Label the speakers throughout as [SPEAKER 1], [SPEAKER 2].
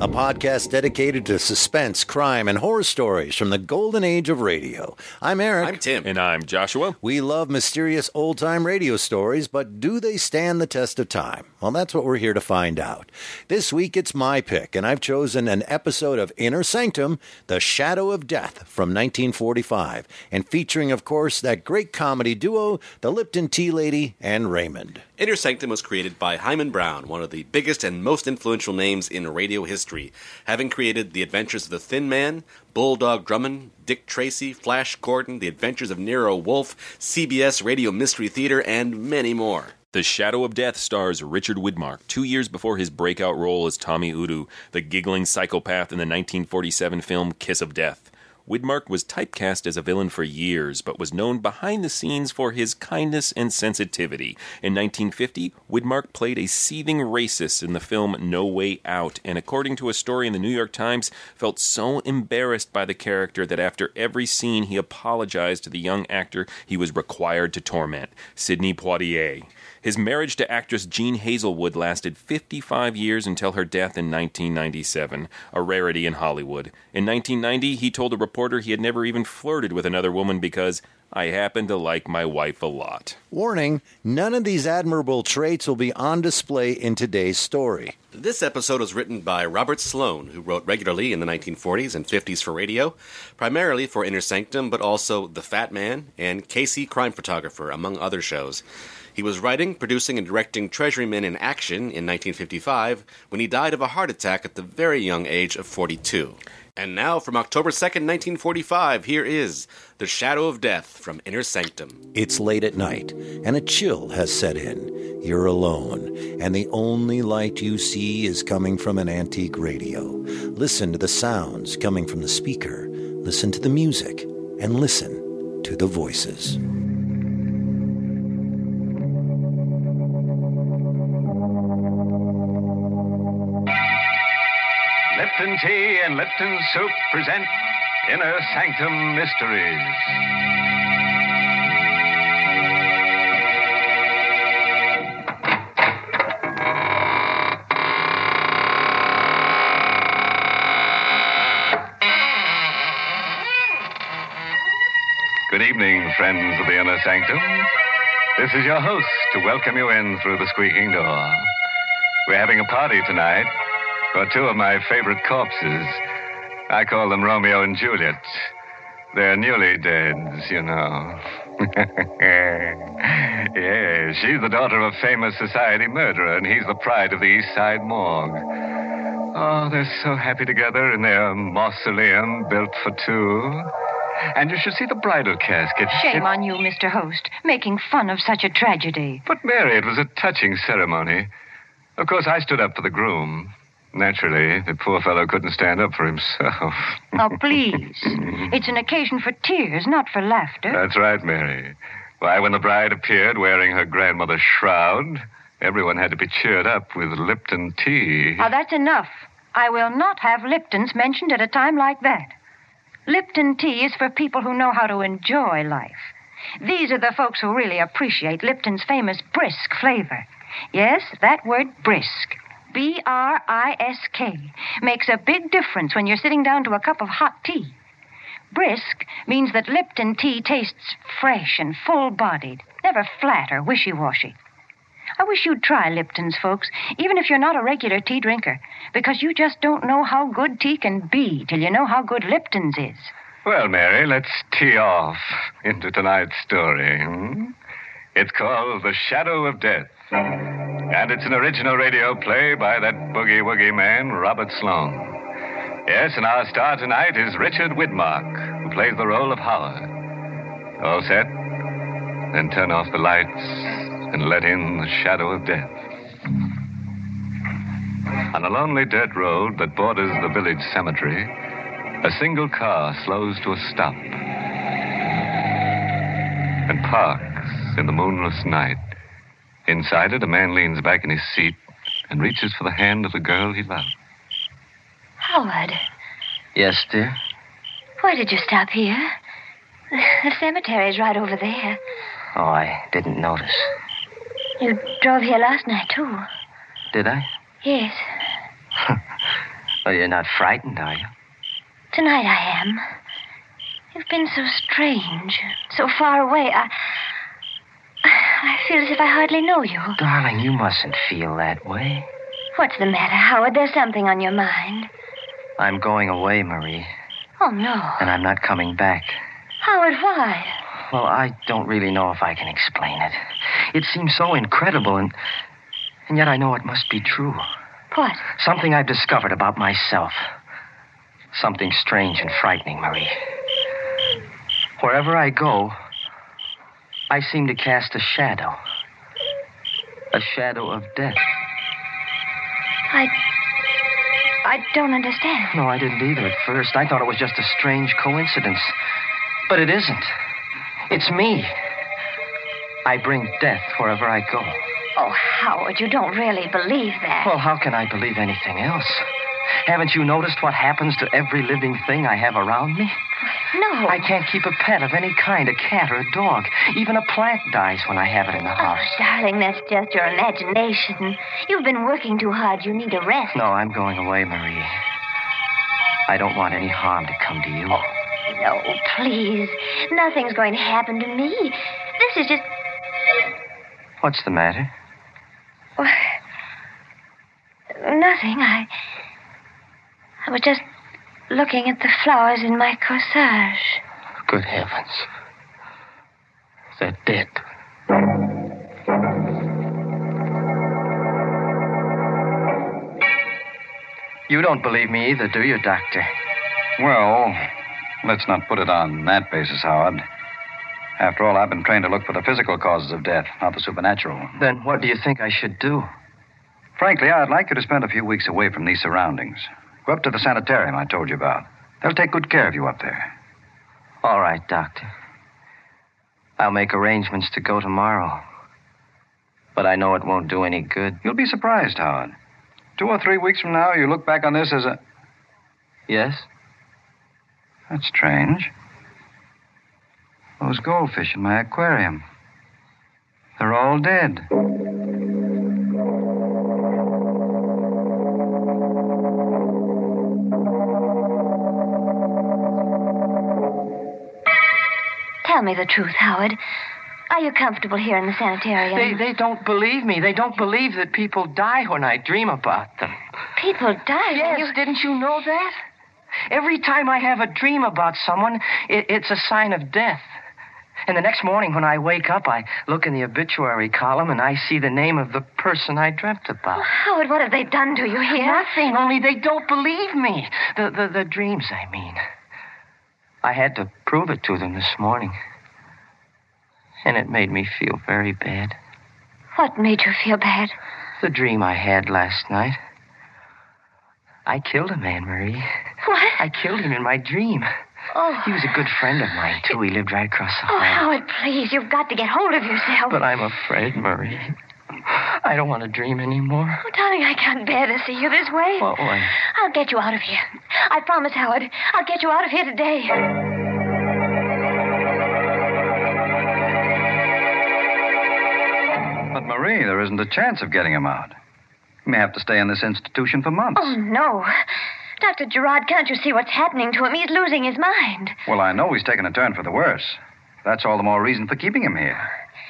[SPEAKER 1] a podcast dedicated to suspense, crime, and horror stories from the golden age of radio. I'm Eric.
[SPEAKER 2] I'm Tim.
[SPEAKER 3] And I'm Joshua.
[SPEAKER 1] We love mysterious old time radio stories, but do they stand the test of time? Well, that's what we're here to find out. This week it's my pick, and I've chosen an episode of Inner Sanctum, The Shadow of Death from 1945, and featuring, of course, that great comedy duo, the Lipton Tea Lady and Raymond.
[SPEAKER 2] Inner Sanctum was created by Himan Brown, one of the biggest and most influential names in radio history, having created The Adventures of the Thin Man, Bulldog Drummond, Dick Tracy, Flash Gordon, The Adventures of Nero Wolfe, CBS Radio Mystery Theater, and many more.
[SPEAKER 3] The Shadow of Death stars Richard Widmark, two years before his breakout role as Tommy Udo, the giggling psychopath in the 1947 film Kiss of Death. Widmark was typecast as a villain for years, but was known behind the scenes for his kindness and sensitivity. In 1950, Widmark played a seething racist in the film No Way Out, and according to a story in the New York Times, felt so embarrassed by the character that after every scene he apologized to the young actor he was required to torment, Sidney Poitier. His marriage to actress Jean Hazlewood lasted 55 years until her death in 1997, a rarity in Hollywood. In 1990, he told a reporter he had never even flirted with another woman because I happen to like my wife a lot.
[SPEAKER 1] Warning none of these admirable traits will be on display in today's story.
[SPEAKER 2] This episode was written by Robert Sloane, who wrote regularly in the 1940s and 50s for radio, primarily for Inner Sanctum, but also The Fat Man and Casey Crime Photographer, among other shows. He was writing, producing, and directing Treasury Men in Action in 1955 when he died of a heart attack at the very young age of 42. And now, from October 2nd, 1945, here is The Shadow of Death from Inner Sanctum.
[SPEAKER 1] It's late at night, and a chill has set in. You're alone, and the only light you see is coming from an antique radio. Listen to the sounds coming from the speaker, listen to the music, and listen to the voices.
[SPEAKER 4] Tea and Lipton Soup present Inner Sanctum Mysteries. Good evening, friends of the Inner Sanctum. This is your host to welcome you in through the squeaking door. We're having a party tonight for two of my favorite corpses. I call them Romeo and Juliet. They're newly deads, you know. yes, she's the daughter of a famous society murderer, and he's the pride of the East Side morgue. Oh, they're so happy together in their mausoleum built for two. And you should see the bridal casket.
[SPEAKER 5] Shame on you, Mr. Host, making fun of such a tragedy.
[SPEAKER 4] But, Mary, it was a touching ceremony. Of course, I stood up for the groom. Naturally, the poor fellow couldn't stand up for himself.
[SPEAKER 5] Oh, please. It's an occasion for tears, not for laughter.
[SPEAKER 4] That's right, Mary. Why, when the bride appeared wearing her grandmother's shroud, everyone had to be cheered up with Lipton tea.
[SPEAKER 5] Now, that's enough. I will not have Lipton's mentioned at a time like that. Lipton tea is for people who know how to enjoy life. These are the folks who really appreciate Lipton's famous brisk flavor. Yes, that word brisk. B R I S K makes a big difference when you're sitting down to a cup of hot tea. Brisk means that Lipton tea tastes fresh and full bodied, never flat or wishy washy. I wish you'd try Lipton's, folks, even if you're not a regular tea drinker, because you just don't know how good tea can be till you know how good Lipton's is.
[SPEAKER 4] Well, Mary, let's tee off into tonight's story. hmm? It's called The Shadow of Death. And it's an original radio play by that boogie woogie man, Robert Sloane. Yes, and our star tonight is Richard Widmark, who plays the role of Howard. All set? Then turn off the lights and let in the shadow of death. On a lonely dirt road that borders the village cemetery, a single car slows to a stop and parks in the moonless night. Inside it, a man leans back in his seat and reaches for the hand of the girl he loves.
[SPEAKER 6] Howard,
[SPEAKER 7] Yes, dear?
[SPEAKER 6] why did you stop here? The cemetery's right over there.
[SPEAKER 7] Oh, I didn't notice.
[SPEAKER 6] You drove here last night, too.
[SPEAKER 7] Did I?
[SPEAKER 6] Yes.
[SPEAKER 7] Oh, you're not frightened, are you?
[SPEAKER 6] Tonight I am. You've been so strange, so far away. I. I feel as if I hardly know you.
[SPEAKER 7] Darling, you mustn't feel that way.
[SPEAKER 6] What's the matter, Howard? There's something on your mind.
[SPEAKER 7] I'm going away, Marie,
[SPEAKER 6] Oh, no.
[SPEAKER 7] and I'm not coming back.
[SPEAKER 6] Howard, why?
[SPEAKER 7] Well, I don't really know if I can explain it. It seems so incredible, and, and yet I know it must be true.
[SPEAKER 6] What?
[SPEAKER 7] Something I've discovered about myself. Something strange and frightening, Marie. Wherever I go, I seem to cast a shadow. A shadow of death.
[SPEAKER 6] I. I don't understand.
[SPEAKER 7] No, I didn't either at first. I thought it was just a strange coincidence. But it isn't. It's me. I bring death wherever I go.
[SPEAKER 6] Oh, Howard, you don't really believe that.
[SPEAKER 7] Well, how can I believe anything else? Haven't you noticed what happens to every living thing I have around me?
[SPEAKER 6] No.
[SPEAKER 7] I can't keep a pet of any kind, a cat or a dog. Even a plant dies when I have it in the
[SPEAKER 6] oh,
[SPEAKER 7] house.
[SPEAKER 6] Oh, darling, that's just your imagination. You've been working too hard. You need a rest.
[SPEAKER 7] No, I'm going away, Marie. I don't want any harm to come to you.
[SPEAKER 6] Oh, No, please. Nothing's going to happen to me. This is just.
[SPEAKER 7] What's the matter?
[SPEAKER 6] Nothing. I. I was just looking at the flowers in my corsage.
[SPEAKER 7] Good heavens. They're dead. You don't believe me either, do you, Doctor?
[SPEAKER 8] Well, let's not put it on that basis, Howard. After all, I've been trained to look for the physical causes of death, not the supernatural.
[SPEAKER 7] Then what do you think I should do?
[SPEAKER 8] Frankly, I'd like you to spend a few weeks away from these surroundings. Go up to the sanitarium I told you about. They'll take good care of you up there.
[SPEAKER 7] All right, Doctor. I'll make arrangements to go tomorrow. But I know it won't do any good.
[SPEAKER 8] You'll be surprised, Howard. Two or three weeks from now, you look back on this as a.
[SPEAKER 7] Yes?
[SPEAKER 8] That's strange. Those goldfish in my aquarium. They're all dead.
[SPEAKER 6] Tell me the truth, Howard. Are you comfortable here in the sanitarium?
[SPEAKER 7] They, they don't believe me. They don't believe that people die when I dream about them.
[SPEAKER 6] People die.
[SPEAKER 7] Yes,
[SPEAKER 6] you-
[SPEAKER 7] didn't you know that? Every time I have a dream about someone, it, it's a sign of death. And the next morning when I wake up, I look in the obituary column and I see the name of the person I dreamt about.
[SPEAKER 6] Howard, what have they done to you here?
[SPEAKER 7] Nothing, only they don't believe me. The, the, the dreams, I mean. I had to prove it to them this morning. And it made me feel very bad.
[SPEAKER 6] What made you feel bad?
[SPEAKER 7] The dream I had last night. I killed a man, Marie.
[SPEAKER 6] What?
[SPEAKER 7] I killed him in my dream.
[SPEAKER 6] Oh.
[SPEAKER 7] He was a good friend of mine, too. He lived right across the
[SPEAKER 6] Oh,
[SPEAKER 7] hall.
[SPEAKER 6] Howard, please. You've got to get hold of yourself.
[SPEAKER 7] But I'm afraid, Marie. I don't want to dream anymore.
[SPEAKER 6] Oh, darling, I can't bear to see you this way.
[SPEAKER 7] What way?
[SPEAKER 6] I'll get you out of here. I promise, Howard. I'll get you out of here today.
[SPEAKER 8] Marie, there isn't a chance of getting him out. He may have to stay in this institution for months.
[SPEAKER 6] Oh, no. Dr. Gerard, can't you see what's happening to him? He's losing his mind.
[SPEAKER 8] Well, I know he's taken a turn for the worse. That's all the more reason for keeping him here.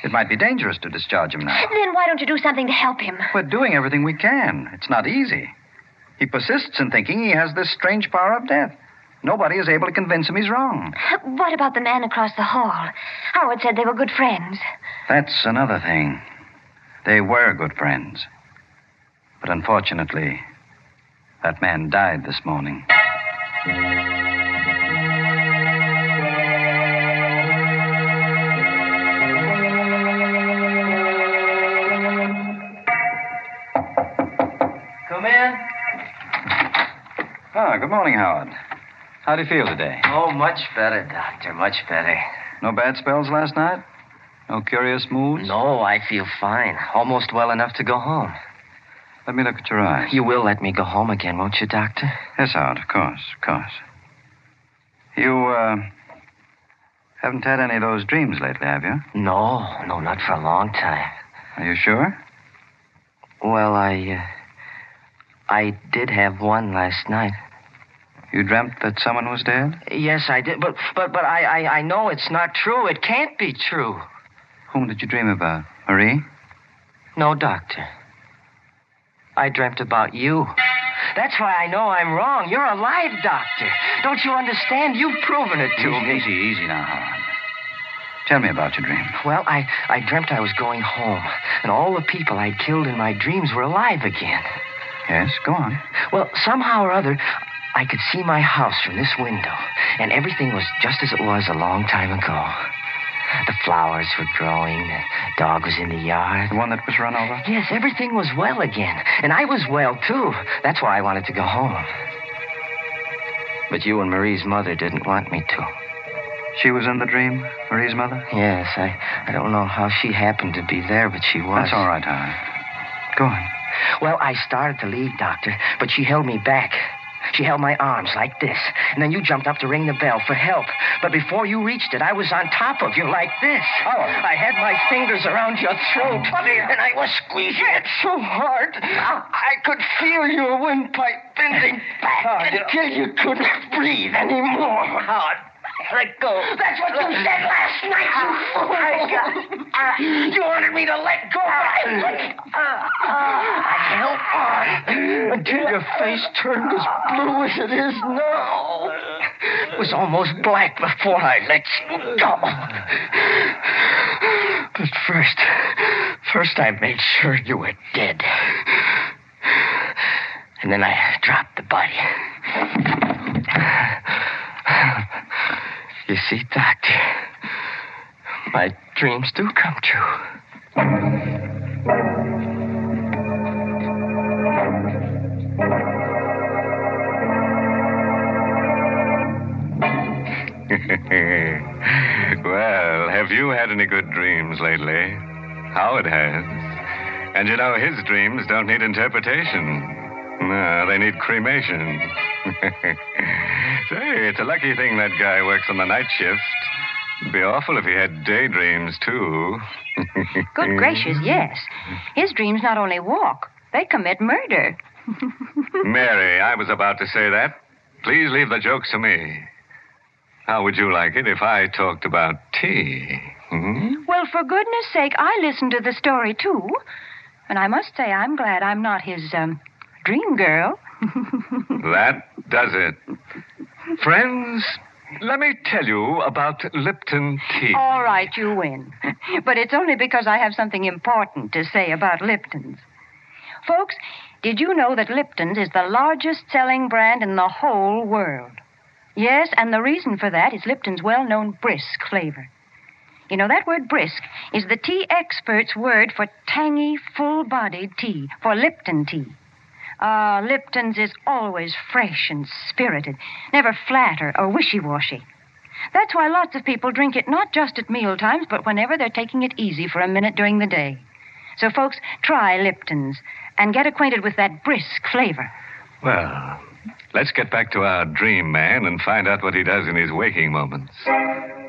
[SPEAKER 8] It might be dangerous to discharge him now.
[SPEAKER 6] Then why don't you do something to help him?
[SPEAKER 8] We're doing everything we can. It's not easy. He persists in thinking he has this strange power of death. Nobody is able to convince him he's wrong.
[SPEAKER 6] What about the man across the hall? Howard said they were good friends.
[SPEAKER 8] That's another thing. They were good friends. But unfortunately, that man died this morning.
[SPEAKER 7] Come in.
[SPEAKER 8] Ah, good morning, Howard. How do you feel today?
[SPEAKER 7] Oh, much better, Doctor. Much better.
[SPEAKER 8] No bad spells last night? No curious moods?
[SPEAKER 7] No, I feel fine. Almost well enough to go home.
[SPEAKER 8] Let me look at your eyes.
[SPEAKER 7] You will let me go home again, won't you, Doctor?
[SPEAKER 8] Yes, Howard, of course, of course. You, uh, haven't had any of those dreams lately, have you?
[SPEAKER 7] No, no, not for a long time.
[SPEAKER 8] Are you sure?
[SPEAKER 7] Well, I, uh, I did have one last night.
[SPEAKER 8] You dreamt that someone was dead?
[SPEAKER 7] Yes, I did, but but but I I, I know it's not true. It can't be true.
[SPEAKER 8] Whom did you dream about? Marie?
[SPEAKER 7] No, Doctor. I dreamt about you. That's why I know I'm wrong. You're alive, Doctor. Don't you understand? You've proven it to me.
[SPEAKER 8] easy, easy now, Howard. Tell me about your dream.
[SPEAKER 7] Well, I, I dreamt I was going home, and all the people I'd killed in my dreams were alive again.
[SPEAKER 8] Yes, go on.
[SPEAKER 7] Well, somehow or other, I could see my house from this window, and everything was just as it was a long time ago. The flowers were growing, the dog was in the yard.
[SPEAKER 8] The one that was run over?
[SPEAKER 7] Yes, everything was well again, and I was well, too. That's why I wanted to go home. But you and Marie's mother didn't want me to.
[SPEAKER 8] She was in the dream, Marie's mother?
[SPEAKER 7] Yes, I, I don't know how she happened to be there, but she was.
[SPEAKER 8] That's all right, Howard. Go on.
[SPEAKER 7] Well, I started to leave, Doctor, but she held me back. She held my arms like this, and then you jumped up to ring the bell for help. But before you reached it, I was on top of you like this. Oh. I had my fingers around your throat, and I was squeezing it so hard, ah. I could feel your windpipe bending back until you couldn't breathe anymore. Howard, let go. That's what you said last night, you ah, fool. Ah, you wanted me to let go, but I wouldn't. I held on until your face turned as blue as it is now. It was almost black before I let you go. But first, first I made sure you were dead. And then I dropped the body. You see, Doctor, my dreams do come true.
[SPEAKER 4] well, have you had any good dreams lately? Howard has. And you know, his dreams don't need interpretation. No, they need cremation. Say, it's a lucky thing that guy works on the night shift. It'd be awful if he had daydreams, too.
[SPEAKER 5] Good gracious, yes. His dreams not only walk, they commit murder.
[SPEAKER 4] Mary, I was about to say that. Please leave the jokes to me. How would you like it if I talked about tea? Hmm?
[SPEAKER 5] Well, for goodness sake, I listened to the story, too. And I must say, I'm glad I'm not his, um, dream girl.
[SPEAKER 4] That does it. Friends, let me tell you about Lipton tea.
[SPEAKER 5] All right, you win. But it's only because I have something important to say about Lipton's. Folks, did you know that Lipton's is the largest selling brand in the whole world? Yes, and the reason for that is Lipton's well known brisk flavor. You know, that word brisk is the tea expert's word for tangy, full bodied tea, for Lipton tea. Ah, Lipton's is always fresh and spirited, never flat or, or wishy washy. That's why lots of people drink it not just at meal times, but whenever they're taking it easy for a minute during the day. So, folks, try Lipton's and get acquainted with that brisk flavor.
[SPEAKER 4] Well, let's get back to our dream man and find out what he does in his waking moments.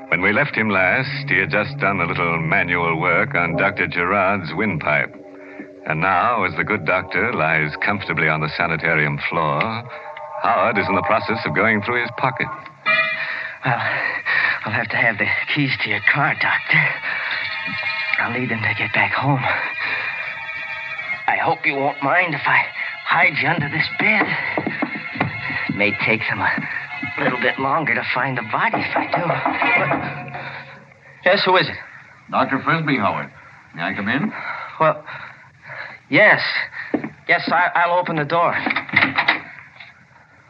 [SPEAKER 4] When we left him last, he had just done a little manual work on Dr. Gerard's windpipe. And now, as the good doctor lies comfortably on the sanitarium floor, Howard is in the process of going through his pocket.
[SPEAKER 7] Well, I'll have to have the keys to your car, Doctor. I'll need them to get back home. I hope you won't mind if I hide you under this bed. It may take them a little bit longer to find the body if I do. But... Yes, who is it?
[SPEAKER 9] Dr. Frisbee, Howard. May I come in?
[SPEAKER 7] Well, yes. Yes, I, I'll open the door.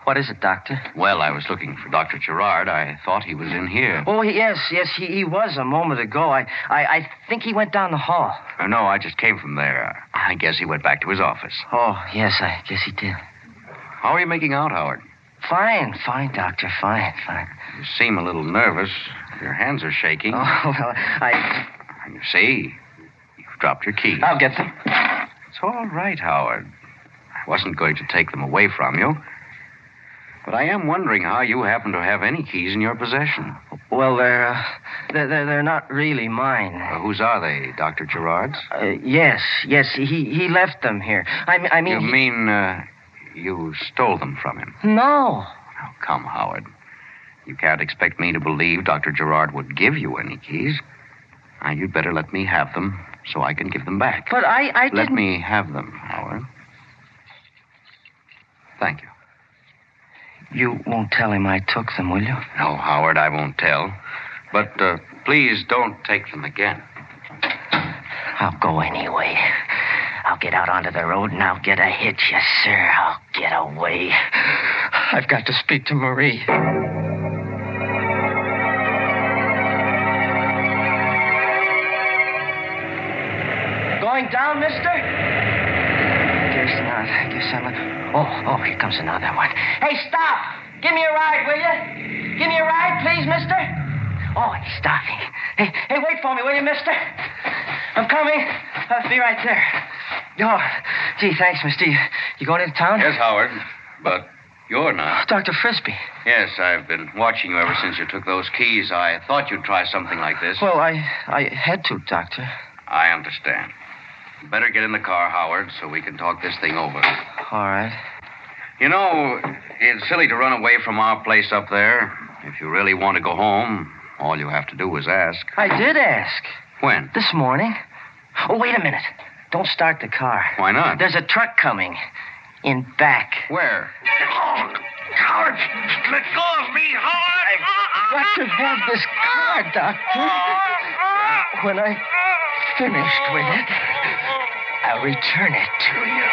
[SPEAKER 7] What is it, Doctor?
[SPEAKER 9] Well, I was looking for Dr. Gerard. I thought he was in here.
[SPEAKER 7] Oh, yes, yes, he, he was a moment ago. I, I, I think he went down the hall.
[SPEAKER 9] Uh, no, I just came from there. I guess he went back to his office.
[SPEAKER 7] Oh, yes, I guess he did.
[SPEAKER 9] How are you making out, Howard?
[SPEAKER 7] Fine, fine, Doctor. Fine, fine.
[SPEAKER 9] You seem a little nervous. Your hands are shaking.
[SPEAKER 7] Oh, well, I.
[SPEAKER 9] You see, you've dropped your keys.
[SPEAKER 7] I'll get them.
[SPEAKER 9] It's all right, Howard. I wasn't going to take them away from you. But I am wondering how you happen to have any keys in your possession.
[SPEAKER 7] Well, they're, uh, they're, they're, not really mine.
[SPEAKER 9] Uh, whose are they, Dr. Gerard's?
[SPEAKER 7] Uh, yes, yes, he, he left them here. I, I mean.
[SPEAKER 9] You
[SPEAKER 7] he-
[SPEAKER 9] mean uh, you stole them from him?
[SPEAKER 7] No.
[SPEAKER 9] Oh, come, Howard. You can't expect me to believe Dr. Gerard would give you any keys. Now, you'd better let me have them so I can give them back.
[SPEAKER 7] But I, I
[SPEAKER 9] Let
[SPEAKER 7] didn't.
[SPEAKER 9] me have them, Howard. Thank you.
[SPEAKER 7] You won't tell him I took them, will you?
[SPEAKER 9] No, Howard, I won't tell. But uh, please don't take them again.
[SPEAKER 7] I'll go anyway. I'll get out onto the road and I'll get a hitch, yes, sir. I'll get away. I've got to speak to Marie. Down, mister? I Guess not. Guess I'm not. Oh, oh, here comes another one. Hey, stop! Give me a ride, will you? Give me a ride, please, mister. Oh, he's stopping. Hey, hey, wait for me, will you, mister? I'm coming. I'll be right there. Oh, gee, thanks, mister. You, you going into town?
[SPEAKER 9] Yes, Howard. But you're not.
[SPEAKER 7] Oh, Dr. Frisbee.
[SPEAKER 9] Yes, I've been watching you ever since you took those keys. I thought you'd try something like this.
[SPEAKER 7] Well, I I had to, Doctor.
[SPEAKER 9] I understand. Better get in the car, Howard, so we can talk this thing over.
[SPEAKER 7] All right.
[SPEAKER 9] You know, it's silly to run away from our place up there. If you really want to go home, all you have to do is ask.
[SPEAKER 7] I did ask.
[SPEAKER 9] When?
[SPEAKER 7] This morning. Oh, wait a minute. Don't start the car.
[SPEAKER 9] Why not?
[SPEAKER 7] There's a truck coming. In back.
[SPEAKER 9] Where?
[SPEAKER 10] Howard, let go of me, Howard!
[SPEAKER 7] Got to have this car, Doctor. When I finished with it, I'll return it to you.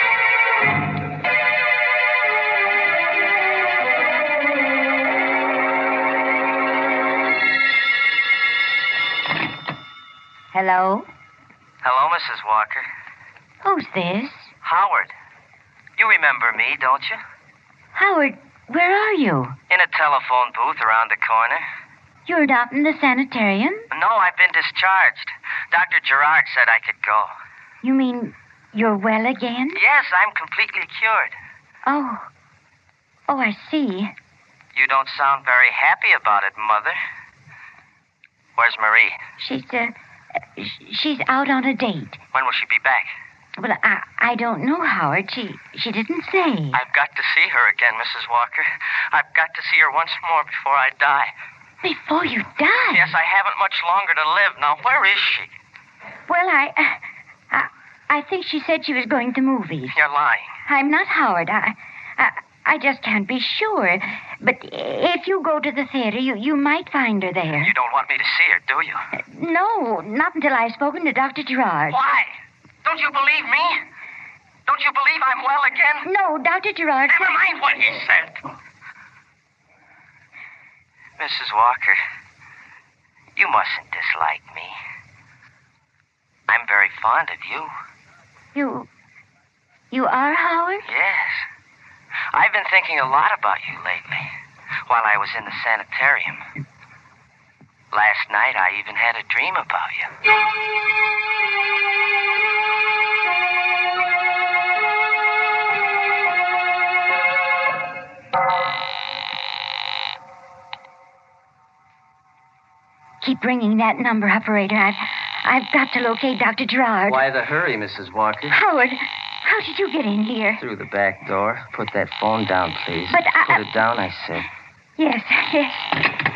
[SPEAKER 5] Hello?
[SPEAKER 7] Hello, Mrs. Walker.
[SPEAKER 5] Who's this?
[SPEAKER 7] Howard. You remember me, don't you?
[SPEAKER 5] Howard, where are you?
[SPEAKER 7] In a telephone booth around the corner.
[SPEAKER 5] You're not in the sanitarium?
[SPEAKER 7] No, I've been discharged. Dr. Gerard said I could go.
[SPEAKER 5] You mean you're well again?
[SPEAKER 7] Yes, I'm completely cured.
[SPEAKER 5] Oh. Oh, I see.
[SPEAKER 7] You don't sound very happy about it, Mother. Where's Marie?
[SPEAKER 5] She's, uh, she's out on a date.
[SPEAKER 7] When will she be back?
[SPEAKER 5] Well, I, I don't know, Howard. She, she didn't say.
[SPEAKER 7] I've got to see her again, Mrs. Walker. I've got to see her once more before I die.
[SPEAKER 5] Before you die?
[SPEAKER 7] Yes, I haven't much longer to live. Now, where is she?
[SPEAKER 5] Well, I, I, I think she said she was going to movies.
[SPEAKER 7] You're lying.
[SPEAKER 5] I'm not Howard. I, I, I just can't be sure. But if you go to the theater, you, you might find her there.
[SPEAKER 7] You don't want me to see her, do you?
[SPEAKER 5] No, not until I've spoken to Dr. Gerard.
[SPEAKER 7] Why? Don't you believe me? Don't you believe I'm well again?
[SPEAKER 5] No, Dr. Gerard.
[SPEAKER 7] Never mind what he said. Mrs. Walker, you mustn't dislike me. I'm very fond of you.
[SPEAKER 5] You. You are Howard?
[SPEAKER 7] Yes. I've been thinking a lot about you lately while I was in the sanitarium. Last night, I even had a dream about you.
[SPEAKER 5] Keep ringing that number, operator. I've, I've got to locate Dr. Gerard.
[SPEAKER 7] Why the hurry, Mrs. Walker?
[SPEAKER 5] Howard, how did you get in here?
[SPEAKER 7] Through the back door. Put that phone down, please.
[SPEAKER 5] But I-
[SPEAKER 7] Put it down, I said.
[SPEAKER 5] Yes, yes.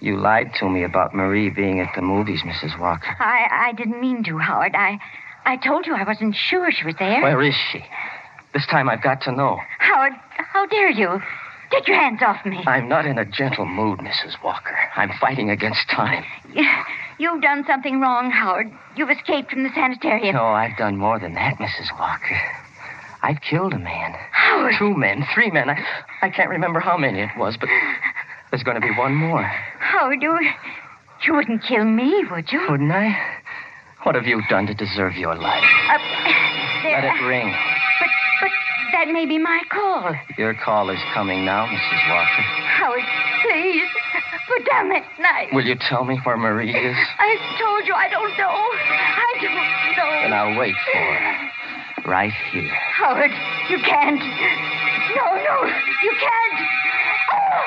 [SPEAKER 7] You lied to me about Marie being at the movies, Mrs. Walker.
[SPEAKER 5] I, I didn't mean to, Howard. I, I told you I wasn't sure she was there.
[SPEAKER 7] Where is she? This time I've got to know.
[SPEAKER 5] Howard, how dare you? Get your hands off me.
[SPEAKER 7] I'm not in a gentle mood, Mrs. Walker. I'm fighting against time.
[SPEAKER 5] You, you've done something wrong, Howard. You've escaped from the sanitarium.
[SPEAKER 7] No, I've done more than that, Mrs. Walker. I've killed a man.
[SPEAKER 5] Howard.
[SPEAKER 7] Two men, three men. I, I can't remember how many it was, but there's going to be one more.
[SPEAKER 5] Howard, you, you wouldn't kill me, would you?
[SPEAKER 7] Wouldn't I? What have you done to deserve your life?
[SPEAKER 5] Uh, there,
[SPEAKER 7] Let it ring.
[SPEAKER 5] That may be my call.
[SPEAKER 7] Your call is coming now, Mrs. Walker.
[SPEAKER 5] Howard, oh, please, put down that knife.
[SPEAKER 7] Will you tell me where Marie is?
[SPEAKER 5] I told you I don't know. I don't know.
[SPEAKER 7] Then I'll wait for her. Right here.
[SPEAKER 5] Howard, you can't. No, no, you can't. Oh!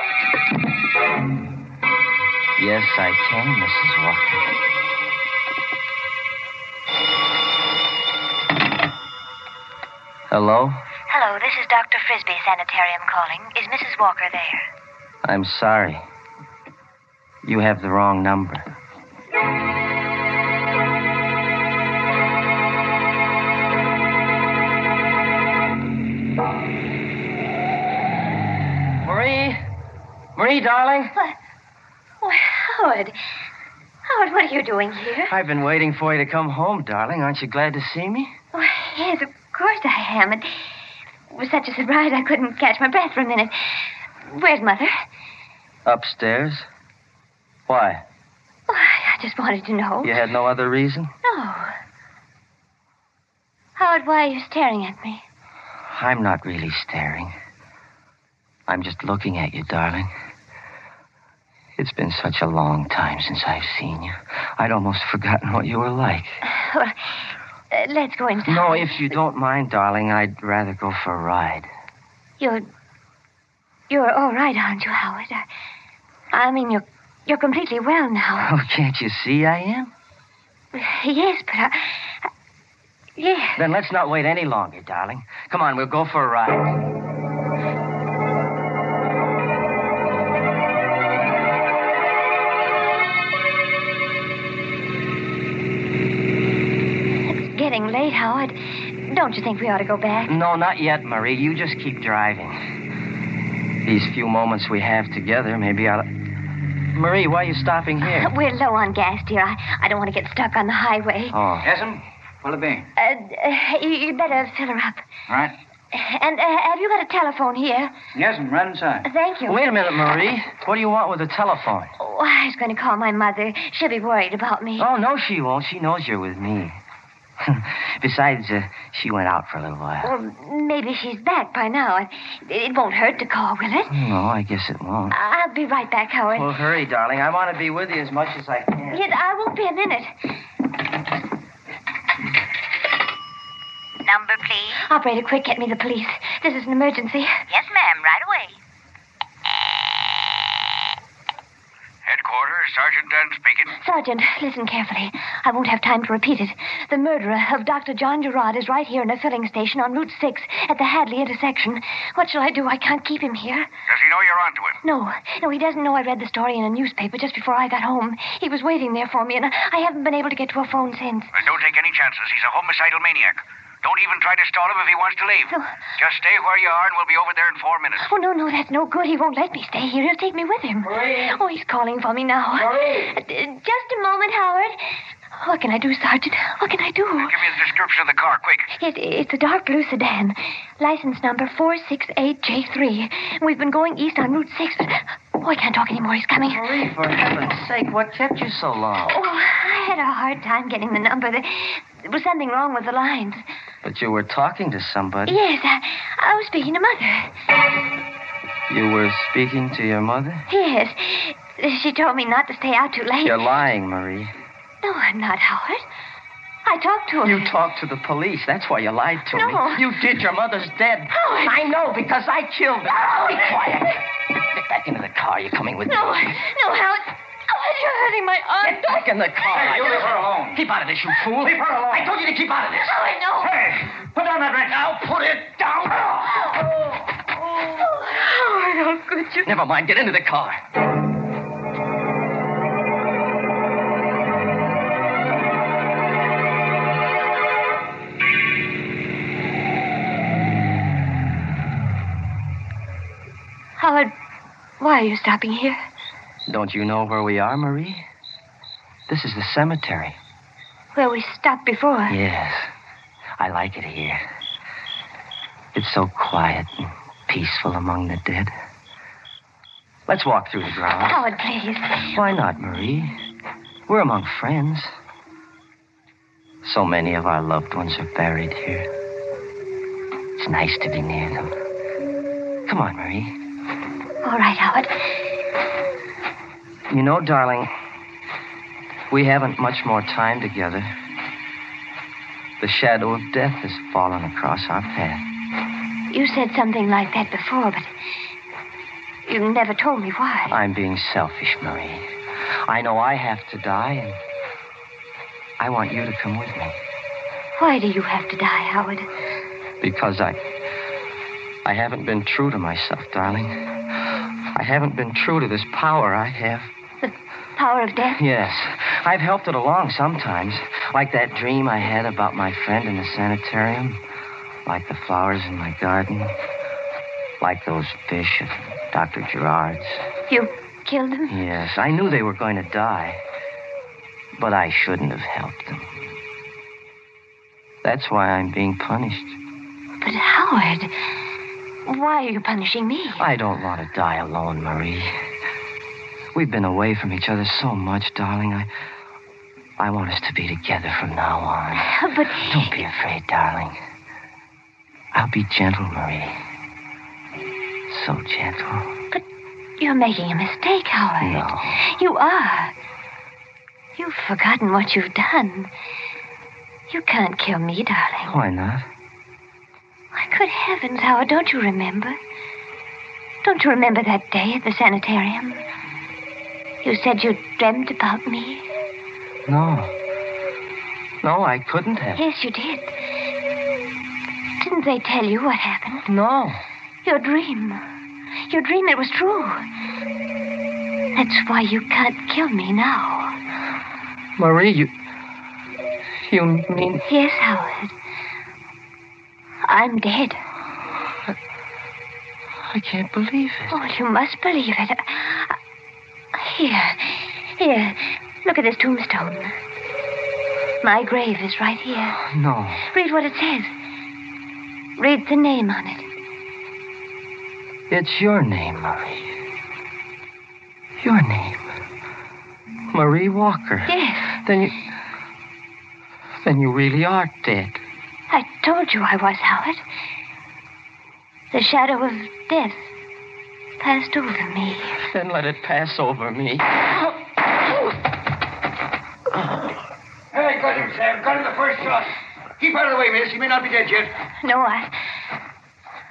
[SPEAKER 7] Yes, I can, Mrs. Walker. Hello?
[SPEAKER 6] Hello, this is Dr. Frisbee Sanitarium calling. Is Mrs. Walker there?
[SPEAKER 7] I'm sorry. You have the wrong number. Marie? Marie, darling?
[SPEAKER 6] What? Why, Howard. Howard, what are you doing here?
[SPEAKER 7] I've been waiting for you to come home, darling. Aren't you glad to see me?
[SPEAKER 6] Oh, yes, of course I am. It was such a surprise I couldn't catch my breath for a minute. Where's Mother?
[SPEAKER 7] Upstairs? Why?
[SPEAKER 6] Oh, I just wanted to know.
[SPEAKER 7] You had no other reason?
[SPEAKER 6] No. Howard, why are you staring at me?
[SPEAKER 7] I'm not really staring. I'm just looking at you, darling. It's been such a long time since I've seen you. I'd almost forgotten what you were like.
[SPEAKER 6] Well, uh, let's go inside.
[SPEAKER 7] No, if you don't mind, darling, I'd rather go for a ride.
[SPEAKER 6] You're. You're all right, aren't you, Howard? I, I mean, you're. You're completely well now.
[SPEAKER 7] Oh, can't you see I am?
[SPEAKER 6] Yes, but I. I yes.
[SPEAKER 7] Then let's not wait any longer, darling. Come on, we'll go for a ride.
[SPEAKER 6] Late, Howard. Don't you think we ought to go back?
[SPEAKER 7] No, not yet, Marie. You just keep driving. These few moments we have together, maybe I'll. Marie, why are you stopping here?
[SPEAKER 6] We're low on gas, dear. I, I don't want to get stuck on the highway.
[SPEAKER 7] Oh.
[SPEAKER 8] Yes'm? What'll it be?
[SPEAKER 6] Uh, uh, you, you better fill her up.
[SPEAKER 8] All right.
[SPEAKER 6] And uh, have you got a telephone here?
[SPEAKER 8] Yes'm, right inside.
[SPEAKER 6] Thank you.
[SPEAKER 7] Wait a minute, Marie. What do you want with a telephone?
[SPEAKER 6] Oh, I was going to call my mother. She'll be worried about me.
[SPEAKER 7] Oh, no, she won't. She knows you're with me. Besides, uh, she went out for a little while.
[SPEAKER 6] Well, maybe she's back by now. It, it won't hurt to call, will it?
[SPEAKER 7] No, I guess it won't.
[SPEAKER 6] I'll be right back, Howard.
[SPEAKER 7] Well, hurry, darling. I want to be with you as much as I can.
[SPEAKER 6] Yes, I won't be a minute. Number, please. Operator, quick, get me the police. This is an emergency.
[SPEAKER 11] Yes, ma'am, right away.
[SPEAKER 4] Headquarters, Sergeant Dunn speaking.
[SPEAKER 6] Sergeant, listen carefully. I won't have time to repeat it. The murderer of Dr. John Gerard is right here in a filling station on Route 6 at the Hadley intersection. What shall I do? I can't keep him here.
[SPEAKER 4] Does he know you're onto him?
[SPEAKER 6] No, no, he doesn't know I read the story in a newspaper just before I got home. He was waiting there for me, and I haven't been able to get to a phone since.
[SPEAKER 4] Well, don't take any chances. He's a homicidal maniac. Don't even try to stall him if he wants to leave.
[SPEAKER 6] No.
[SPEAKER 4] Just stay where you are, and we'll be over there in four minutes.
[SPEAKER 6] Oh, no, no, that's no good. He won't let me stay here. He'll take me with him.
[SPEAKER 7] Marie.
[SPEAKER 6] Oh, he's calling for me now.
[SPEAKER 7] Marie.
[SPEAKER 6] Just a moment, Howard. What can I do, Sergeant? What can I do?
[SPEAKER 4] Give me the description of the car, quick.
[SPEAKER 6] It, it's a dark blue sedan. License number 468J3. We've been going east on Route 6. Oh, I can't talk anymore. He's coming.
[SPEAKER 7] Oh, Marie, for heaven's sake, what kept you so long?
[SPEAKER 6] Oh, I had a hard time getting the number. There there was something wrong with the lines.
[SPEAKER 7] But you were talking to somebody.
[SPEAKER 6] Yes, I, I was speaking to Mother.
[SPEAKER 7] You were speaking to your mother?
[SPEAKER 6] Yes. She told me not to stay out too late.
[SPEAKER 7] You're lying, Marie.
[SPEAKER 6] No, I'm not, Howard. I talked to her.
[SPEAKER 7] You talked to the police. That's why you lied to me.
[SPEAKER 6] No.
[SPEAKER 7] You did. Your mother's dead.
[SPEAKER 6] Howard.
[SPEAKER 7] I know because I killed her.
[SPEAKER 6] No.
[SPEAKER 7] Be quiet. Get back into the car. You're coming with
[SPEAKER 6] No,
[SPEAKER 7] me.
[SPEAKER 6] no, no, Howard. Oh, Howard, you're hurting my arm.
[SPEAKER 7] Get back in the car.
[SPEAKER 4] Hey, you leave her alone.
[SPEAKER 7] Keep out of this, you fool.
[SPEAKER 4] Leave her alone.
[SPEAKER 7] I told you to keep out of this.
[SPEAKER 6] Howard, no.
[SPEAKER 4] Hey, put down that wrench.
[SPEAKER 7] Now put it down.
[SPEAKER 6] Oh, Howard, how could you?
[SPEAKER 7] Never mind. Get into the car.
[SPEAKER 6] Howard, why are you stopping here?
[SPEAKER 7] Don't you know where we are, Marie? This is the cemetery.
[SPEAKER 6] Where we stopped before.
[SPEAKER 7] Yes. I like it here. It's so quiet and peaceful among the dead. Let's walk through the grounds.
[SPEAKER 6] Howard, please.
[SPEAKER 7] Why not, Marie? We're among friends. So many of our loved ones are buried here. It's nice to be near them. Come on, Marie.
[SPEAKER 6] All right, Howard.
[SPEAKER 7] You know, darling, we haven't much more time together. The shadow of death has fallen across our path.
[SPEAKER 6] You said something like that before, but you never told me why.
[SPEAKER 7] I'm being selfish, Marie. I know I have to die, and I want you to come with me.
[SPEAKER 6] Why do you have to die, Howard?
[SPEAKER 7] Because I. I haven't been true to myself, darling. I haven't been true to this power I have.
[SPEAKER 6] The power of death?
[SPEAKER 7] Yes. I've helped it along sometimes. Like that dream I had about my friend in the sanitarium. Like the flowers in my garden. Like those fish at Dr. Gerard's.
[SPEAKER 6] You killed them?
[SPEAKER 7] Yes, I knew they were going to die. But I shouldn't have helped them. That's why I'm being punished.
[SPEAKER 6] But, Howard, why are you punishing me?
[SPEAKER 7] I don't want to die alone, Marie. We've been away from each other so much, darling. I. I want us to be together from now on.
[SPEAKER 6] But.
[SPEAKER 7] Don't be afraid, darling. I'll be gentle, Marie. So gentle.
[SPEAKER 6] But you're making a mistake, Howard.
[SPEAKER 7] No.
[SPEAKER 6] You are. You've forgotten what you've done. You can't kill me, darling.
[SPEAKER 7] Why not?
[SPEAKER 6] Why, good heavens, Howard, don't you remember? Don't you remember that day at the sanitarium? You said you dreamt about me.
[SPEAKER 7] No. No, I couldn't have.
[SPEAKER 6] Yes, you did. Didn't they tell you what happened?
[SPEAKER 7] No.
[SPEAKER 6] Your dream. Your dream, it was true. That's why you can't kill me now.
[SPEAKER 7] Marie, you. You mean.
[SPEAKER 6] Yes, Howard. I'm dead.
[SPEAKER 7] I can't believe it.
[SPEAKER 6] Oh, you must believe it. Here. Here. Look at this tombstone. My grave is right here.
[SPEAKER 7] No.
[SPEAKER 6] Read what it says. Read the name on it.
[SPEAKER 7] It's your name, Marie. Your name. Marie Walker.
[SPEAKER 6] Yes.
[SPEAKER 7] Then you. Then you really are dead.
[SPEAKER 6] I told you I was, Howard. The shadow of death passed over me.
[SPEAKER 7] Then let it pass over me.
[SPEAKER 11] Hey, got him, Sam. Got him the first shot. Keep out of the way, miss. He may not be dead yet.
[SPEAKER 6] No, I.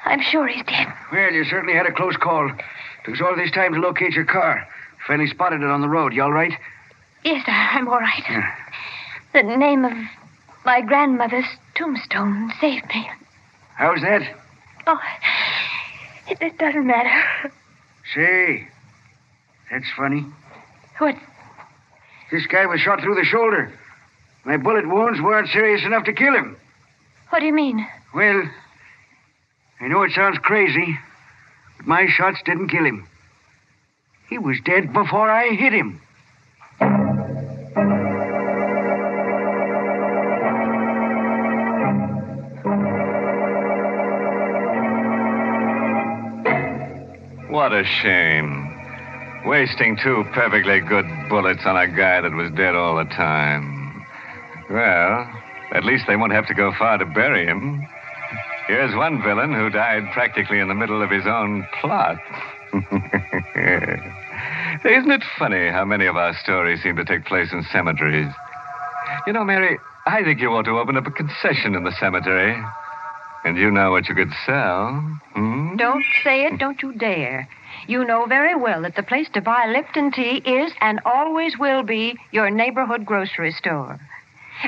[SPEAKER 6] I'm sure he's dead.
[SPEAKER 11] Well, you certainly had a close call. Took us all this time to locate your car. Finally spotted it on the road. You all right?
[SPEAKER 6] Yes, I- I'm all right.
[SPEAKER 11] Yeah.
[SPEAKER 6] The name of my grandmother's tombstone saved me.
[SPEAKER 11] How's that?
[SPEAKER 6] Oh, it, it doesn't matter.
[SPEAKER 11] Say, that's funny.
[SPEAKER 6] What?
[SPEAKER 11] This guy was shot through the shoulder. My bullet wounds weren't serious enough to kill him.
[SPEAKER 6] What do you mean?
[SPEAKER 11] Well, I know it sounds crazy, but my shots didn't kill him. He was dead before I hit him.
[SPEAKER 4] What a shame. Wasting two perfectly good bullets on a guy that was dead all the time. Well, at least they won't have to go far to bury him. Here's one villain who died practically in the middle of his own plot. Isn't it funny how many of our stories seem to take place in cemeteries? You know, Mary, I think you ought to open up a concession in the cemetery. And you know what you could sell. Hmm?
[SPEAKER 5] Don't say it, don't you dare. You know very well that the place to buy Lipton tea is and always will be your neighborhood grocery store.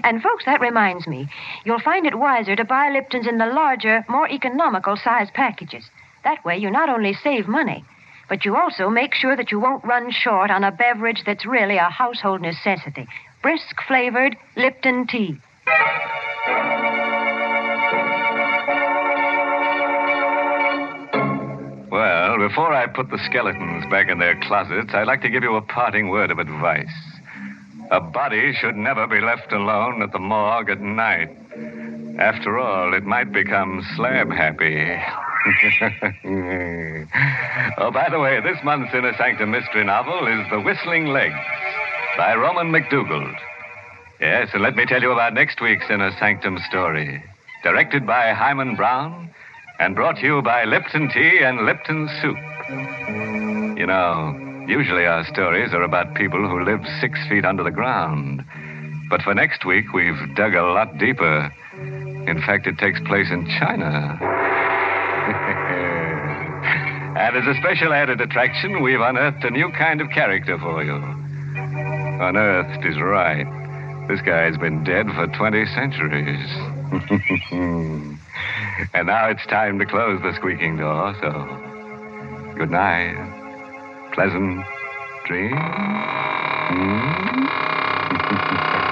[SPEAKER 5] And, folks, that reminds me. You'll find it wiser to buy Lipton's in the larger, more economical size packages. That way, you not only save money, but you also make sure that you won't run short on a beverage that's really a household necessity brisk flavored Lipton tea.
[SPEAKER 4] Before I put the skeletons back in their closets, I'd like to give you a parting word of advice. A body should never be left alone at the morgue at night. After all, it might become slab happy. oh, by the way, this month's Inner Sanctum mystery novel is The Whistling Legs by Roman McDougald. Yes, and let me tell you about next week's Inner Sanctum story. Directed by Himan Brown and brought to you by Lipton Tea and Lipton Soup. You know, usually our stories are about people who live six feet under the ground. But for next week, we've dug a lot deeper. In fact, it takes place in China. and as a special added attraction, we've unearthed a new kind of character for you. Unearthed is right. This guy's been dead for 20 centuries. and now it's time to close the squeaking door, so good night. Pleasant dreams.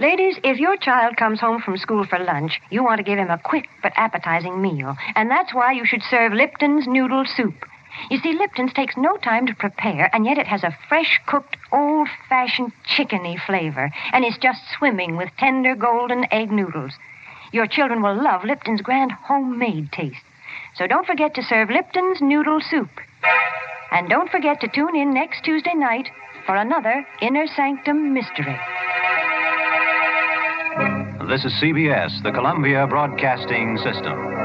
[SPEAKER 5] Ladies, if your child comes home from school for lunch, you want to give him a quick but appetizing meal. And that's why you should serve Lipton's noodle soup. You see, Lipton's takes no time to prepare, and yet it has a fresh cooked, old fashioned chickeny flavor, and is just swimming with tender golden egg noodles. Your children will love Lipton's grand homemade taste. So don't forget to serve Lipton's noodle soup. And don't forget to tune in next Tuesday night for another Inner Sanctum Mystery.
[SPEAKER 12] This is CBS, the Columbia Broadcasting System.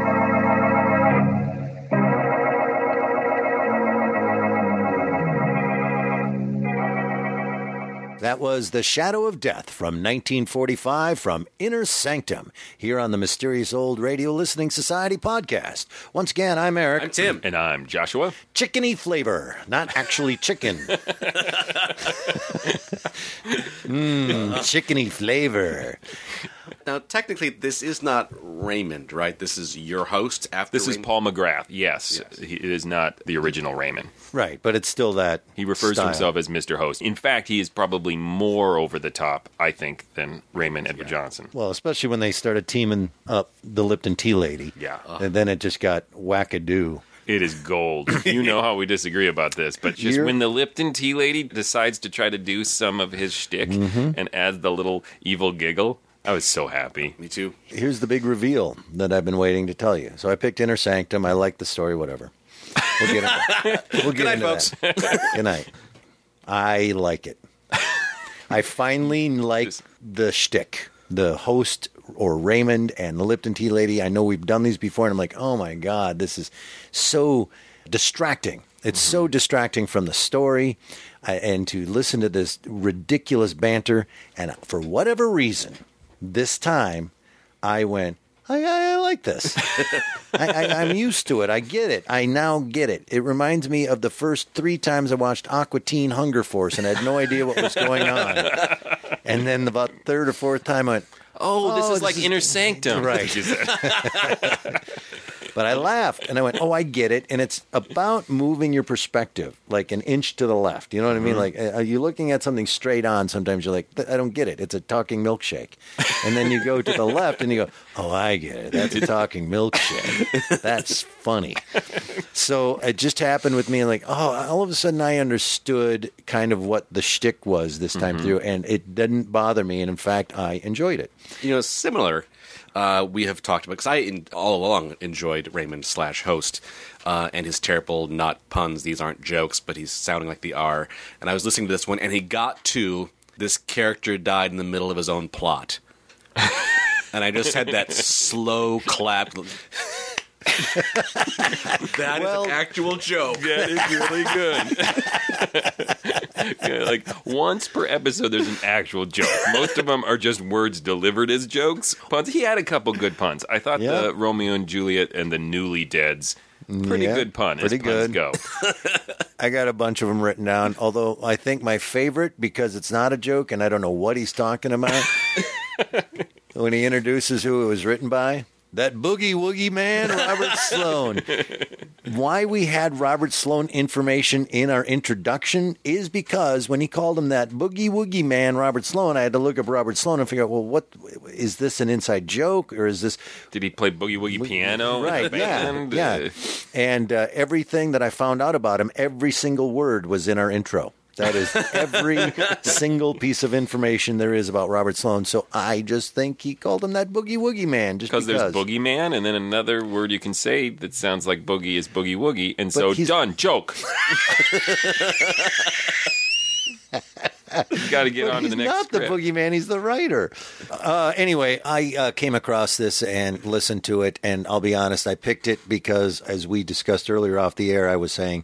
[SPEAKER 1] That was The Shadow of Death from 1945 from Inner Sanctum here on the Mysterious Old Radio Listening Society podcast. Once again, I'm Eric.
[SPEAKER 2] I'm Tim.
[SPEAKER 3] And I'm Joshua.
[SPEAKER 1] Chickeny flavor, not actually chicken. Mmm, chickeny flavor.
[SPEAKER 2] Now, technically, this is not Raymond, right? This is your host after
[SPEAKER 3] This is Paul McGrath. Yes, He, it is not the original Raymond.
[SPEAKER 1] Right, but it's still that.
[SPEAKER 3] He refers
[SPEAKER 1] style.
[SPEAKER 3] to himself as Mr. Host. In fact, he is probably more over the top, I think, than Raymond Edward Johnson.
[SPEAKER 1] Well, especially when they started teaming up the Lipton Tea Lady.
[SPEAKER 3] Yeah.
[SPEAKER 1] And then it just got wackadoo.
[SPEAKER 3] It is gold. you know how we disagree about this, but just
[SPEAKER 1] You're-
[SPEAKER 3] when the Lipton tea lady decides to try to do some of his shtick
[SPEAKER 1] Mhm.
[SPEAKER 3] and adds the little evil giggle, I was so happy.
[SPEAKER 2] Me too.
[SPEAKER 1] Here's the big reveal that I've been waiting to tell you. So I picked Inner Sanctum. I like the story, whatever. We'll get into, we'll get
[SPEAKER 2] Good night,
[SPEAKER 1] into
[SPEAKER 2] folks.
[SPEAKER 1] that. Good night. I like it. I finally like the shtick. The host or Raymond and the Lipton Tea Lady. I know we've done these before, and I'm like, oh my God, this is so distracting. It's so mm-hmm. distracting from the story, I, and to listen to this ridiculous banter. And for whatever reason, this time I went, I, I, I like this. I, I, I'm used to it. I get it. I now get it. It reminds me of the first three times I watched Aqua Teen Hunger Force and I had no idea what was going on. And then about third or fourth time I went,
[SPEAKER 3] Oh, this
[SPEAKER 1] Oh,
[SPEAKER 3] is like
[SPEAKER 1] is-
[SPEAKER 3] Inner Sanctum.
[SPEAKER 1] Right. But I laughed and I went, "Oh, I get it." And it's about moving your perspective like an inch to the left. You know what I mean?
[SPEAKER 3] Mhm.
[SPEAKER 1] Like, uh, are you looking at something straight on? Sometimes you're like, "I don't get it. It's a talking milkshake." And then you go to the left and you go, "Oh, I get it. That's a talking milkshake. That's funny." So it just happened with me, and like, oh, all of a sudden I understood kind of what the shtick was this time
[SPEAKER 2] Mhm.
[SPEAKER 1] through, and it didn't bother me. And in fact, I enjoyed it.
[SPEAKER 2] You know, similar. Uh, we have talked about because I in, all along enjoyed Raymond slash host uh, and his terrible not puns. These aren't jokes, but he's sounding like the R. And I was listening to this one, and he got to this character died in the middle of his own plot, and I just had that slow clap. That is an actual joke.
[SPEAKER 3] That is really good. Like once per episode, there's an actual joke. Most of them are just words delivered as jokes. Puns. He had a couple good puns. I thought
[SPEAKER 1] Yeah.
[SPEAKER 3] the Romeo and Juliet and the Newly Deads pretty
[SPEAKER 1] Yeah,
[SPEAKER 3] good pun.
[SPEAKER 1] pretty
[SPEAKER 3] as puns
[SPEAKER 1] good.
[SPEAKER 3] Go.
[SPEAKER 1] I got a bunch of them written down. Although I think my favorite, because it's not a joke and I don't know what he's talking about, when he introduces who it was written by, that boogie woogie man, Robert Sloane. Why we had Robert Sloane information in our introduction is because when he called him that boogie woogie man, Robert Sloane, I had to look up Robert Sloane and figure out, well, what is this an inside joke or is this
[SPEAKER 3] Did he play boogie woogie piano?
[SPEAKER 1] Right, yeah, yeah. And uh, everything that I found out about him, every single word was in our intro. That is every single piece of information there is about Robert Sloane. So I just think he called him that boogie woogie man just
[SPEAKER 3] Because there's boogeyman, and then another word you can say that sounds like boogie is boogie woogie, and so
[SPEAKER 1] he's-
[SPEAKER 3] done. Joke. Got to get
[SPEAKER 1] But
[SPEAKER 3] on to the next.
[SPEAKER 1] he's not
[SPEAKER 3] script.
[SPEAKER 1] the boogeyman; he's the writer. Uh, anyway, I uh, came across this and listened to it, and I'll be honest, I picked it because, as we discussed earlier off the air, I was saying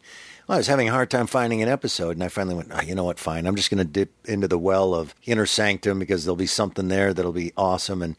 [SPEAKER 1] well, I was having a hard time finding an episode, and I finally went, oh, you know what? Fine, I'm just going to dip into the well of Inner Sanctum because there'll be something there that'll be awesome, and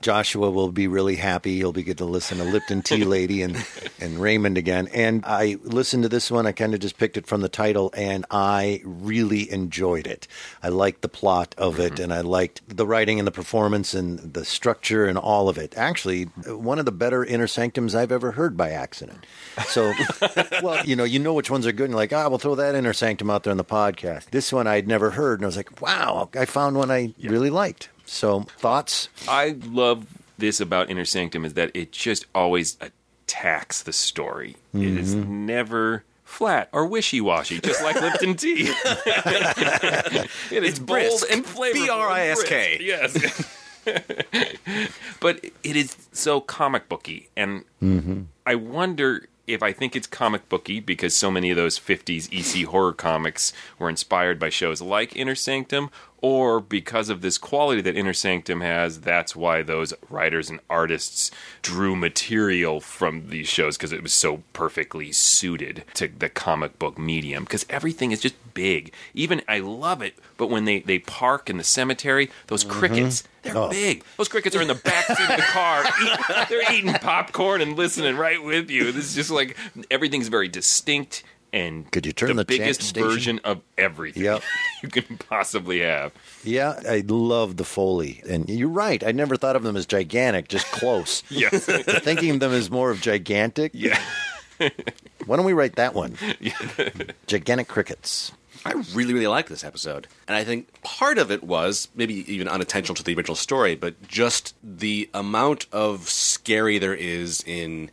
[SPEAKER 1] Joshua will be really happy. He'll be get to listen to Lipton Tea Lady and and Raymond again. And I listened to this one. I kind of just picked it from the title, and I really enjoyed it. I liked the plot of it, and I liked the writing and the performance and the structure and all of it. Actually, one of the better Inner Sanctums I've ever heard by accident. So, well, you know, you know which ones are good, and you're like, ah, we'll throw that Inner Sanctum out there on the podcast. This one I'd never heard, and I was like, wow, I found one I really liked. So, thoughts?
[SPEAKER 3] I love this about Inner Sanctum is that it just always attacks the story. It is
[SPEAKER 1] Mm-hmm.
[SPEAKER 3] never flat or wishy-washy, just like Lipton tea. it is bold
[SPEAKER 2] brisk.
[SPEAKER 3] and flavorful.
[SPEAKER 2] B-R-I-S-K.
[SPEAKER 3] brisk. Yes. but it is so comic booky, and I wonder if I think it's comic booky because so many of those 50s EC horror comics were inspired by shows like Inner Sanctum, or because of this quality that Inner Sanctum has, that's why those writers and artists drew material from these shows because it was so perfectly suited to the comic book medium. Because everything is just big. Even I love it, but when they, they park in the cemetery, those mm-hmm. crickets, they're
[SPEAKER 1] Oh.
[SPEAKER 3] big. Those crickets are in the back seat of the car. eat- they're eating popcorn and listening right with you. This is just like everything's very distinct and
[SPEAKER 1] Could you turn the chant
[SPEAKER 3] biggest version of everything
[SPEAKER 1] Yep.
[SPEAKER 3] you can possibly have.
[SPEAKER 1] Yeah, I love the Foley. And you're right. I never thought of them as gigantic, just close.
[SPEAKER 3] Yes.
[SPEAKER 1] Thinking of them as more of gigantic.
[SPEAKER 3] Yeah.
[SPEAKER 1] Why don't we write that one? Gigantic crickets.
[SPEAKER 2] I really, really like this episode. And I think part of it was maybe even unintentional to the original story, but just the amount of scary there is in.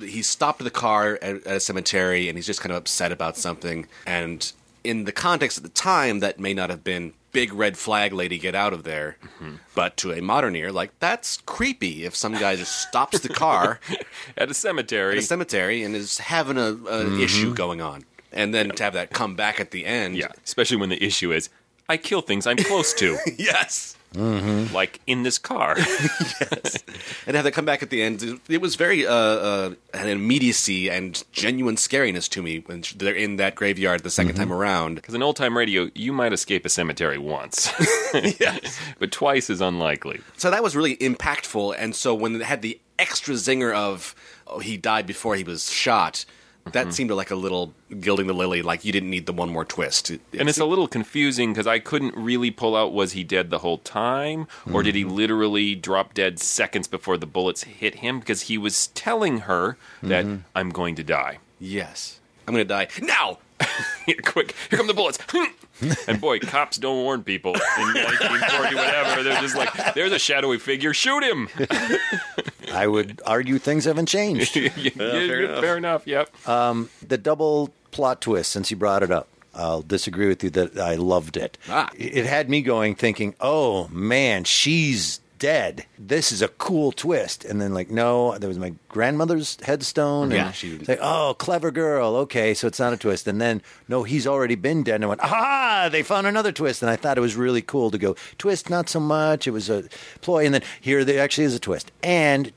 [SPEAKER 2] He stopped the car at, at a cemetery and he's just kind of upset about something. And in the context at the time, that may not have been big red flag lady get out of there. Mm-hmm. But to a modern ear, like, that's creepy if some guy just stops the car
[SPEAKER 3] At a cemetery.
[SPEAKER 2] at a cemetery and is having a, an mm-hmm. issue going on. And then to have that come back at the end.
[SPEAKER 3] yeah. Especially when the issue is I kill things I'm close to.
[SPEAKER 2] yes.
[SPEAKER 3] Like in this car.
[SPEAKER 2] and have that come back at the end. It was very uh, uh, an immediacy and genuine scariness to me when they're in that graveyard the 2nd time around.
[SPEAKER 3] Because in old time radio, you might escape a cemetery once. But twice is unlikely.
[SPEAKER 2] So that was really impactful. And so when it had the extra zinger of oh, he died before he was shot, that mm-hmm. seemed like a little gilding the lily. Like you didn't need the one more twist. It-
[SPEAKER 3] And it's a little confusing because I couldn't really pull out was he dead the whole time or did he mm-hmm. literally drop dead seconds before the bullets hit him? Because he was telling her that mm-hmm. I'm going to die.
[SPEAKER 2] yes, I'm gonna die now.
[SPEAKER 3] Here, quick, here come the bullets. and boy, cops don't warn people in 1940, whatever. They're just like, there's a shadowy figure, shoot him.
[SPEAKER 1] I would argue things haven't changed.
[SPEAKER 3] Yeah, yeah, fair, enough. Yep.
[SPEAKER 1] the double plot twist, since you brought it up, I'll disagree with you that I loved it.
[SPEAKER 2] Ah.
[SPEAKER 1] It had me going, thinking, oh man, she's dead. This is a cool twist. And then, like, no, there was my grandmother's headstone.
[SPEAKER 2] Yeah,
[SPEAKER 1] and
[SPEAKER 2] she-
[SPEAKER 1] like, oh, clever girl. Okay, so it's not a twist. And then, no, he's already been dead. And I went, ah, they found another twist. And I thought it was really cool to go, twist, not so much. It was a ploy. And then here there actually is a twist. And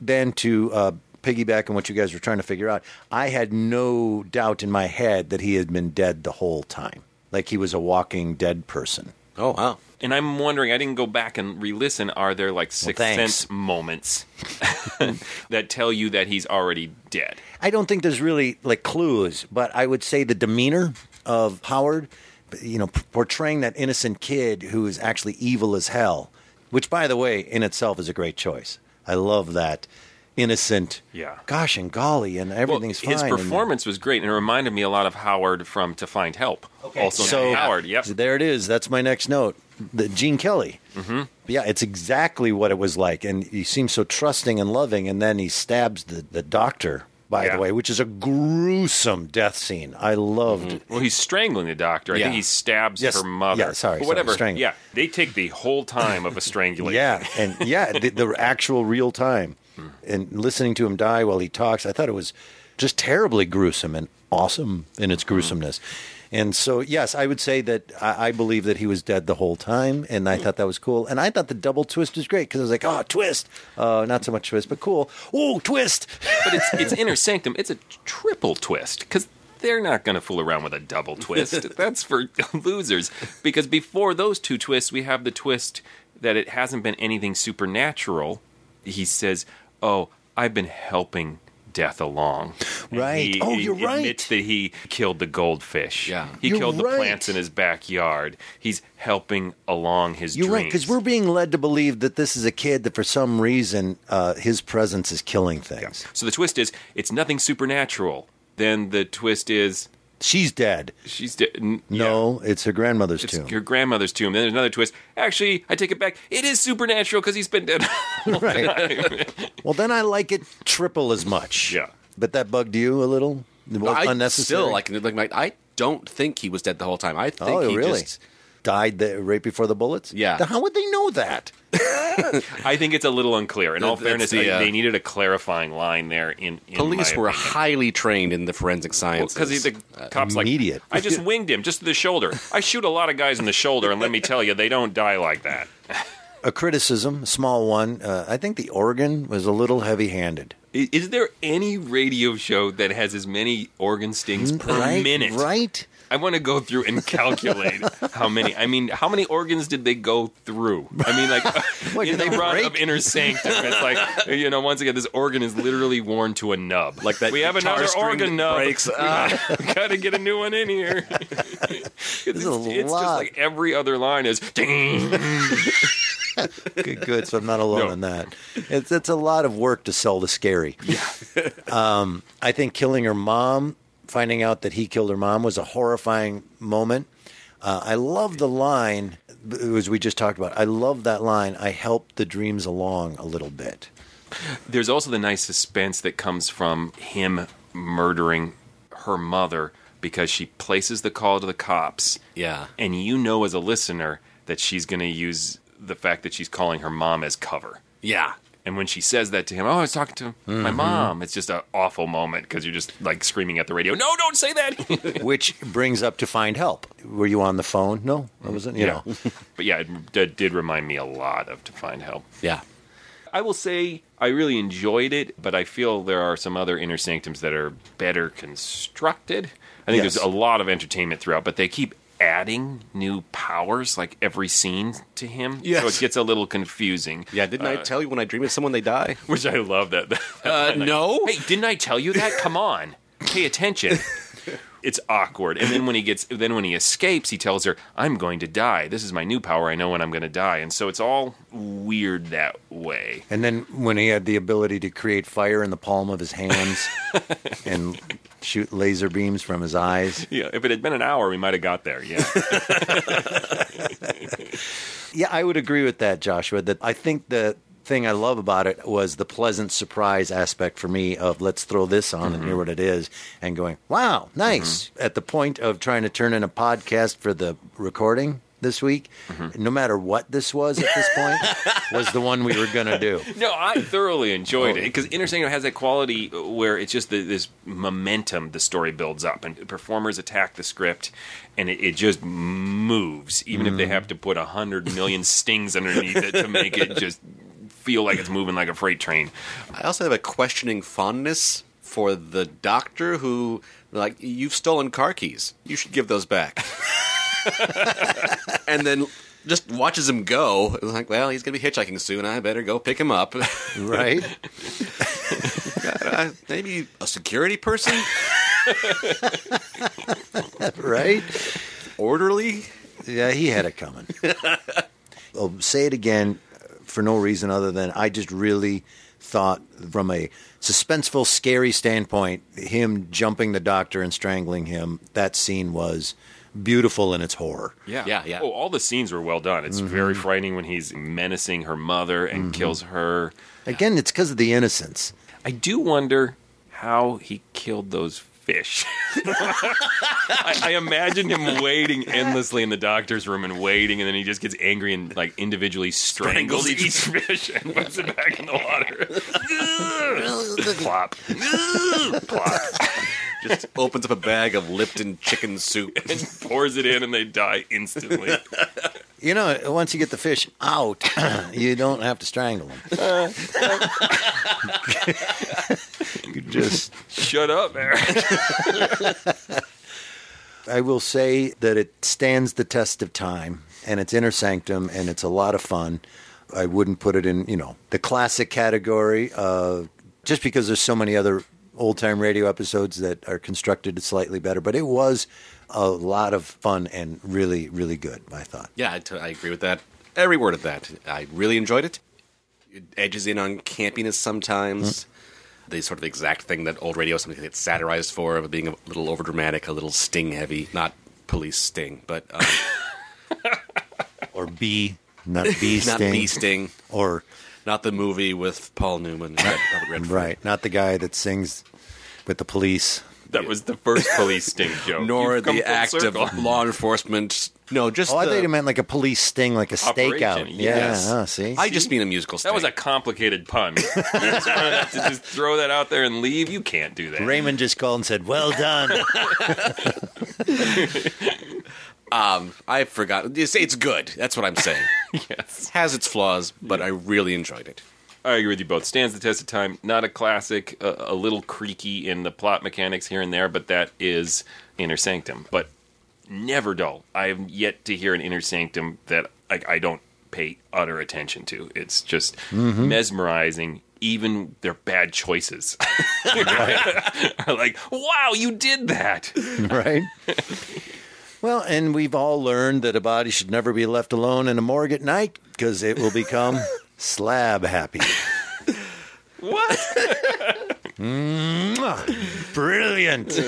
[SPEAKER 1] then to uh, piggyback on what you guys were trying to figure out, I had no doubt in my head that he had been dead the whole time, like he was a walking dead person.
[SPEAKER 2] Oh wow.
[SPEAKER 3] And I'm wondering, I didn't go back and re-listen. Are there like sixth
[SPEAKER 1] thanks.
[SPEAKER 3] sense moments that tell you that he's already dead?
[SPEAKER 1] I don't think there's really like clues, but I would say the demeanor of Howard, you know, portraying that innocent kid who is actually evil as hell, which, by the way, in itself is a great choice. I love that innocent.
[SPEAKER 3] Yeah.
[SPEAKER 1] Gosh and golly, and everything's
[SPEAKER 3] well, his
[SPEAKER 1] fine. and-
[SPEAKER 3] performance was great, and it reminded me a lot of Howard from To Find Help. Also,
[SPEAKER 1] So-
[SPEAKER 3] Howard. Yep.
[SPEAKER 1] There it is. That's my next note. The Gene Kelly. Mm-hmm. Yeah, it's exactly what it was like, and he seems so trusting and loving, and then he stabs the, the doctor. By
[SPEAKER 3] Yeah.
[SPEAKER 1] the way, which is a gruesome death scene. I loved. Mm-hmm.
[SPEAKER 3] Well, he's strangling the doctor. I
[SPEAKER 2] Yeah.
[SPEAKER 3] think he stabs
[SPEAKER 1] Yes.
[SPEAKER 3] her mother.
[SPEAKER 1] Yeah, sorry,
[SPEAKER 3] But whatever.
[SPEAKER 1] strangling.
[SPEAKER 3] Yeah, they take the whole time of a strangulation.
[SPEAKER 1] Yeah, and yeah, the, the actual real time, hmm. and listening to him die while he talks, I thought it was just terribly gruesome and awesome in its hmm. gruesomeness. And so, yes, I would say that I, I believe that he was dead the whole time, and I thought that was cool. And I thought the double twist was great because I was like, oh, twist. Uh, not so much twist, but cool. Oh, twist.
[SPEAKER 3] But it's it's inner sanctum. It's a triple twist because they're not going to fool around with a double twist. That's for losers. Because before those two twists, we have the twist that it hasn't been anything supernatural. He says, "Oh, I've been helping." Death along, And
[SPEAKER 1] Right.
[SPEAKER 3] he-
[SPEAKER 1] Oh,
[SPEAKER 3] he
[SPEAKER 1] you're right.
[SPEAKER 3] Admits that he killed the goldfish.
[SPEAKER 2] Yeah.
[SPEAKER 3] he
[SPEAKER 1] You're
[SPEAKER 3] killed the plants in his backyard. He's helping along his
[SPEAKER 1] You're right, because we're being led to believe that this is a kid that for some reason uh, his presence is killing things.
[SPEAKER 3] So the twist is it's nothing supernatural. Then the twist is
[SPEAKER 1] She's dead.
[SPEAKER 3] she's dead. N-
[SPEAKER 1] No, it's her grandmother's
[SPEAKER 3] It's
[SPEAKER 1] tomb.
[SPEAKER 3] your grandmother's tomb. Then there's another twist. Actually, I take it back. It is supernatural because he's been dead.
[SPEAKER 1] Right. Well, then I like it triple as much.
[SPEAKER 3] Yeah.
[SPEAKER 1] But that bugged you a little? It was
[SPEAKER 2] I
[SPEAKER 1] unnecessary?
[SPEAKER 2] still like, like my, I don't think he was dead the whole time. I think
[SPEAKER 1] Oh,
[SPEAKER 2] he
[SPEAKER 1] really?
[SPEAKER 2] just
[SPEAKER 1] Died the, right before the bullets?
[SPEAKER 2] Yeah.
[SPEAKER 1] Then How would they know that?
[SPEAKER 3] I think it's a little unclear. In all
[SPEAKER 2] That's
[SPEAKER 3] fairness,
[SPEAKER 2] the,
[SPEAKER 3] I-
[SPEAKER 2] uh,
[SPEAKER 3] they needed a clarifying line there. In, in
[SPEAKER 2] police were
[SPEAKER 3] opinion.
[SPEAKER 2] highly trained in the forensic sciences.
[SPEAKER 3] because the cops
[SPEAKER 1] immediate.
[SPEAKER 3] like I just winged him just to the shoulder. I shoot a lot of guys in the shoulder, and let me tell you, they don't die like that.
[SPEAKER 1] A criticism, a small one. Uh, I think the organ was a little heavy handed.
[SPEAKER 3] I- Is there any radio show that has as many organ stings per
[SPEAKER 1] right,
[SPEAKER 3] minute?
[SPEAKER 1] Right?
[SPEAKER 3] I want to go through and calculate how many. I mean, how many organs did they go through? I mean, like
[SPEAKER 1] What,
[SPEAKER 3] in
[SPEAKER 1] did they brought
[SPEAKER 3] of inner sanctum, it's like you know. Once again, this organ is literally worn to a nub.
[SPEAKER 2] Like that
[SPEAKER 3] We have another organ nub.
[SPEAKER 2] breaks. Ah.
[SPEAKER 3] we got to get a new one in here. it's
[SPEAKER 1] a
[SPEAKER 3] it's just like every other line is ding.
[SPEAKER 1] Good, good. So I'm not alone
[SPEAKER 3] No.
[SPEAKER 1] in that. It's, it's a lot of work to sell the scary. Yeah. um, I think killing her mom, finding out that he killed her mom, was a horrifying moment. Uh, I love the line, as we just talked about. I love that line. I helped the dreams along a little bit.
[SPEAKER 3] There's also the nice suspense that comes from him murdering her mother because she places the call to the cops.
[SPEAKER 2] Yeah.
[SPEAKER 3] And you know as a listener that she's going to use the fact that she's calling her mom as cover.
[SPEAKER 2] Yeah.
[SPEAKER 3] And when she says that to him, oh, I was talking to my
[SPEAKER 1] Mhm.
[SPEAKER 3] mom. It's just an awful moment because you're just like screaming at the radio. No, don't say that.
[SPEAKER 1] Which brings up to find help. Were you on the phone? No, I wasn't. You know,
[SPEAKER 3] but yeah, it d- did remind me a lot of To Find Help.
[SPEAKER 2] Yeah.
[SPEAKER 3] I will say I really enjoyed it, but I feel there are some other inner sanctums that are better constructed. I think
[SPEAKER 1] Yes.
[SPEAKER 3] there's a lot of entertainment throughout, but they keep adding new powers like every scene to him.
[SPEAKER 2] Yes.
[SPEAKER 3] So it gets a little confusing.
[SPEAKER 2] Yeah, didn't I
[SPEAKER 3] Uh,
[SPEAKER 2] tell you when I dream of someone they die?
[SPEAKER 3] Which I love that.
[SPEAKER 2] Uh, no.
[SPEAKER 3] Hey, didn't I tell you that? Come on. Pay attention. It's awkward. And then when he gets then when he escapes, he tells her, "I'm going to die. This is my new power. I know when I'm going to die." And so it's all weird that way.
[SPEAKER 1] and then when he had the ability to create fire in the palm of his hands and shoot laser beams from his eyes.
[SPEAKER 3] Yeah, if it had been an hour, we might have got there. Yeah.
[SPEAKER 1] Yeah, I would agree with that, Joshua. That I think the thing I love about it was the pleasant surprise aspect for me of let's throw this on and hear mm-hmm. what it is, and going, wow, nice. Mm-hmm. At the point of trying to turn in a podcast for the recording this week, mm-hmm. no matter what this was at this point, was the one we were going to do.
[SPEAKER 3] No, I thoroughly enjoyed
[SPEAKER 1] Oh.
[SPEAKER 3] it because Inner Sanctum has that quality where it's just the, this momentum the story builds up, and performers attack the script, and it, it just moves, even if they
[SPEAKER 1] Mm.
[SPEAKER 3] have to put a hundred million stings underneath it to make it just feel like it's moving like a freight train.
[SPEAKER 2] I also have a questioning fondness for the doctor who, like, you've stolen car keys. You should give those back. and then just watches him go. It's like, well, he's going to be hitchhiking soon. I better go pick him up.
[SPEAKER 1] Right?
[SPEAKER 2] Uh, maybe a security person?
[SPEAKER 1] right?
[SPEAKER 2] Orderly?
[SPEAKER 1] Yeah, he had it coming. I'll say it again for no reason other than I just really thought, from a suspenseful, scary standpoint, him jumping the doctor and strangling him, that scene was beautiful in its horror.
[SPEAKER 3] Yeah,
[SPEAKER 2] Yeah, yeah.
[SPEAKER 3] Oh, all the scenes were well done. It's very mm-hmm. frightening when he's menacing her mother and mm-hmm. kills her.
[SPEAKER 1] Again, it's because of the innocence.
[SPEAKER 3] I do wonder how he killed those fish. I, I imagine him waiting endlessly in the doctor's room and waiting, and then he just gets angry and like individually strangles,
[SPEAKER 2] Strangles
[SPEAKER 3] each fish and puts it back in the water. Plop. Plop.
[SPEAKER 2] Just opens up a bag of Lipton chicken soup.
[SPEAKER 3] and pours it in, and they die instantly.
[SPEAKER 1] You know, once you get the fish out, you don't have to strangle them. You just
[SPEAKER 3] Shut up, Eric.
[SPEAKER 1] I will say that it stands the test of time, and it's inner sanctum, and it's a lot of fun. I wouldn't put it in, you know, the classic category, uh, just because there's so many other old time radio episodes that are constructed slightly better. But it was a lot of fun and really, really good. I thought.
[SPEAKER 2] Yeah, I, t- I agree with that. Every word of that. I really enjoyed it. It edges in on campiness sometimes. The sort of exact thing that old radio something gets satirized for, of being a little overdramatic, a little sting heavy. Not police sting, but um,
[SPEAKER 1] Or B, not B
[SPEAKER 2] not
[SPEAKER 1] sting,
[SPEAKER 2] bee sting.
[SPEAKER 1] or
[SPEAKER 2] Not the movie with Paul Newman. and Robert Redford.
[SPEAKER 1] right, not the guy that sings with the police.
[SPEAKER 3] That was the first police sting joke.
[SPEAKER 2] Nor the act
[SPEAKER 3] circle.
[SPEAKER 2] of law enforcement. No, just
[SPEAKER 1] Oh, I
[SPEAKER 2] the,
[SPEAKER 1] thought you meant like a police sting, like a stakeout.
[SPEAKER 3] Operation,
[SPEAKER 1] Yeah,
[SPEAKER 3] yes.
[SPEAKER 1] oh, see,
[SPEAKER 2] I just mean a musical sting.
[SPEAKER 3] That was a complicated pun. you just wanted to just throw that out there and leave. You can't do that.
[SPEAKER 1] Raymond just called and said, "Well done."
[SPEAKER 2] Um, I forgot. It's, it's good. That's what I'm saying.
[SPEAKER 3] yes.
[SPEAKER 2] Has its flaws, but I really enjoyed it.
[SPEAKER 3] I agree with you both. Stands the test of time. Not a classic, uh, a little creaky in the plot mechanics here and there, but that is Inner Sanctum. But never dull. I have yet to hear an Inner Sanctum that I, I don't pay utter attention to. It's just mm-hmm. mesmerizing. Even their bad choices are like, wow, you did that.
[SPEAKER 1] right? Well, and we've all learned that a body should never be left alone in a morgue at night because it will become slab happy.
[SPEAKER 3] What?
[SPEAKER 1] Brilliant.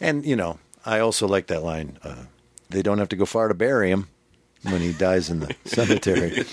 [SPEAKER 1] and, you know, I also like that line uh, they don't have to go far to bury him when he dies in the cemetery.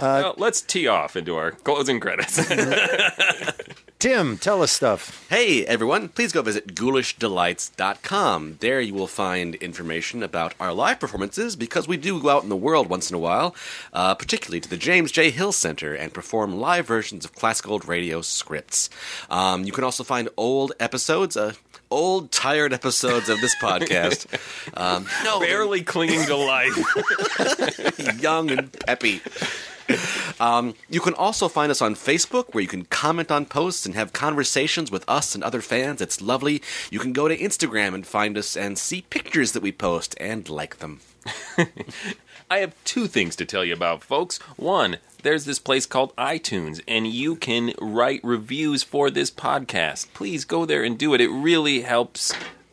[SPEAKER 3] well, let's tee off into our closing credits.
[SPEAKER 1] Tim, tell us stuff.
[SPEAKER 2] Hey, everyone, please go visit ghoulishdelights.com. There you will find information about our live performances because we do go out in the world once in a while, uh, particularly to the James J. Hill Center, and perform live versions of classic old radio scripts. Um, you can also find old episodes, uh, old, tired episodes of this podcast. Um, no,
[SPEAKER 3] Barely clinging to life.
[SPEAKER 2] young and peppy. Um, you can also find us on Facebook, where you can comment on posts and have conversations with us and other fans. It's lovely. You can go to Instagram and find us and see pictures that we post and like them.
[SPEAKER 3] I have two things to tell you about, folks. One, there's this place called iTunes, and you can write reviews for this podcast. Please go there and do it. It really helps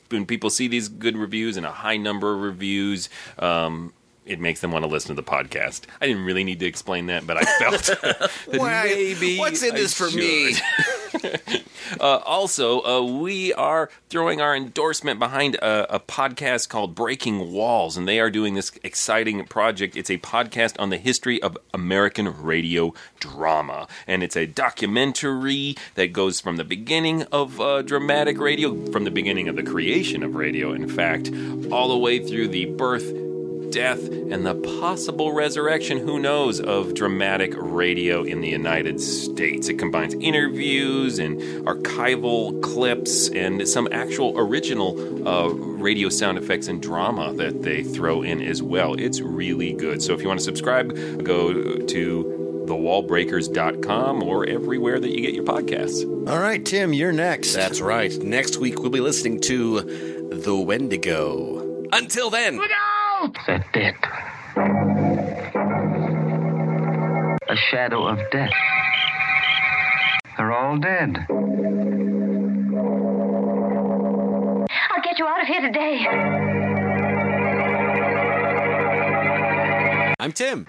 [SPEAKER 3] when people see these good reviews and a high number of reviews. Um, it makes them want to listen to the podcast. I didn't really need to explain that, but I felt that
[SPEAKER 2] Why-
[SPEAKER 3] maybe
[SPEAKER 2] what's in
[SPEAKER 3] I
[SPEAKER 2] this for me?
[SPEAKER 3] Uh, also, uh, we are throwing our endorsement behind a, a podcast called Breaking Walls, and they are doing this exciting project. It's a podcast on the history of American radio drama, and it's a documentary that goes from the beginning of uh, dramatic radio, from the beginning of the creation of radio, in fact, all the way through the birth death and the possible resurrection, who knows, of dramatic radio in the United States. It combines interviews and archival clips and some actual original uh, radio sound effects and drama that they throw in as well. It's really good. So if you want to subscribe, go to thewallbreakers.com or everywhere that you get your podcasts.
[SPEAKER 1] All right, Tim, you're next.
[SPEAKER 2] That's right. Next week we'll be listening to The Wendigo. Until then.
[SPEAKER 7] They're dead. A shadow of death.
[SPEAKER 8] They're all dead.
[SPEAKER 6] I'll get you out of here today.
[SPEAKER 2] I'm Tim.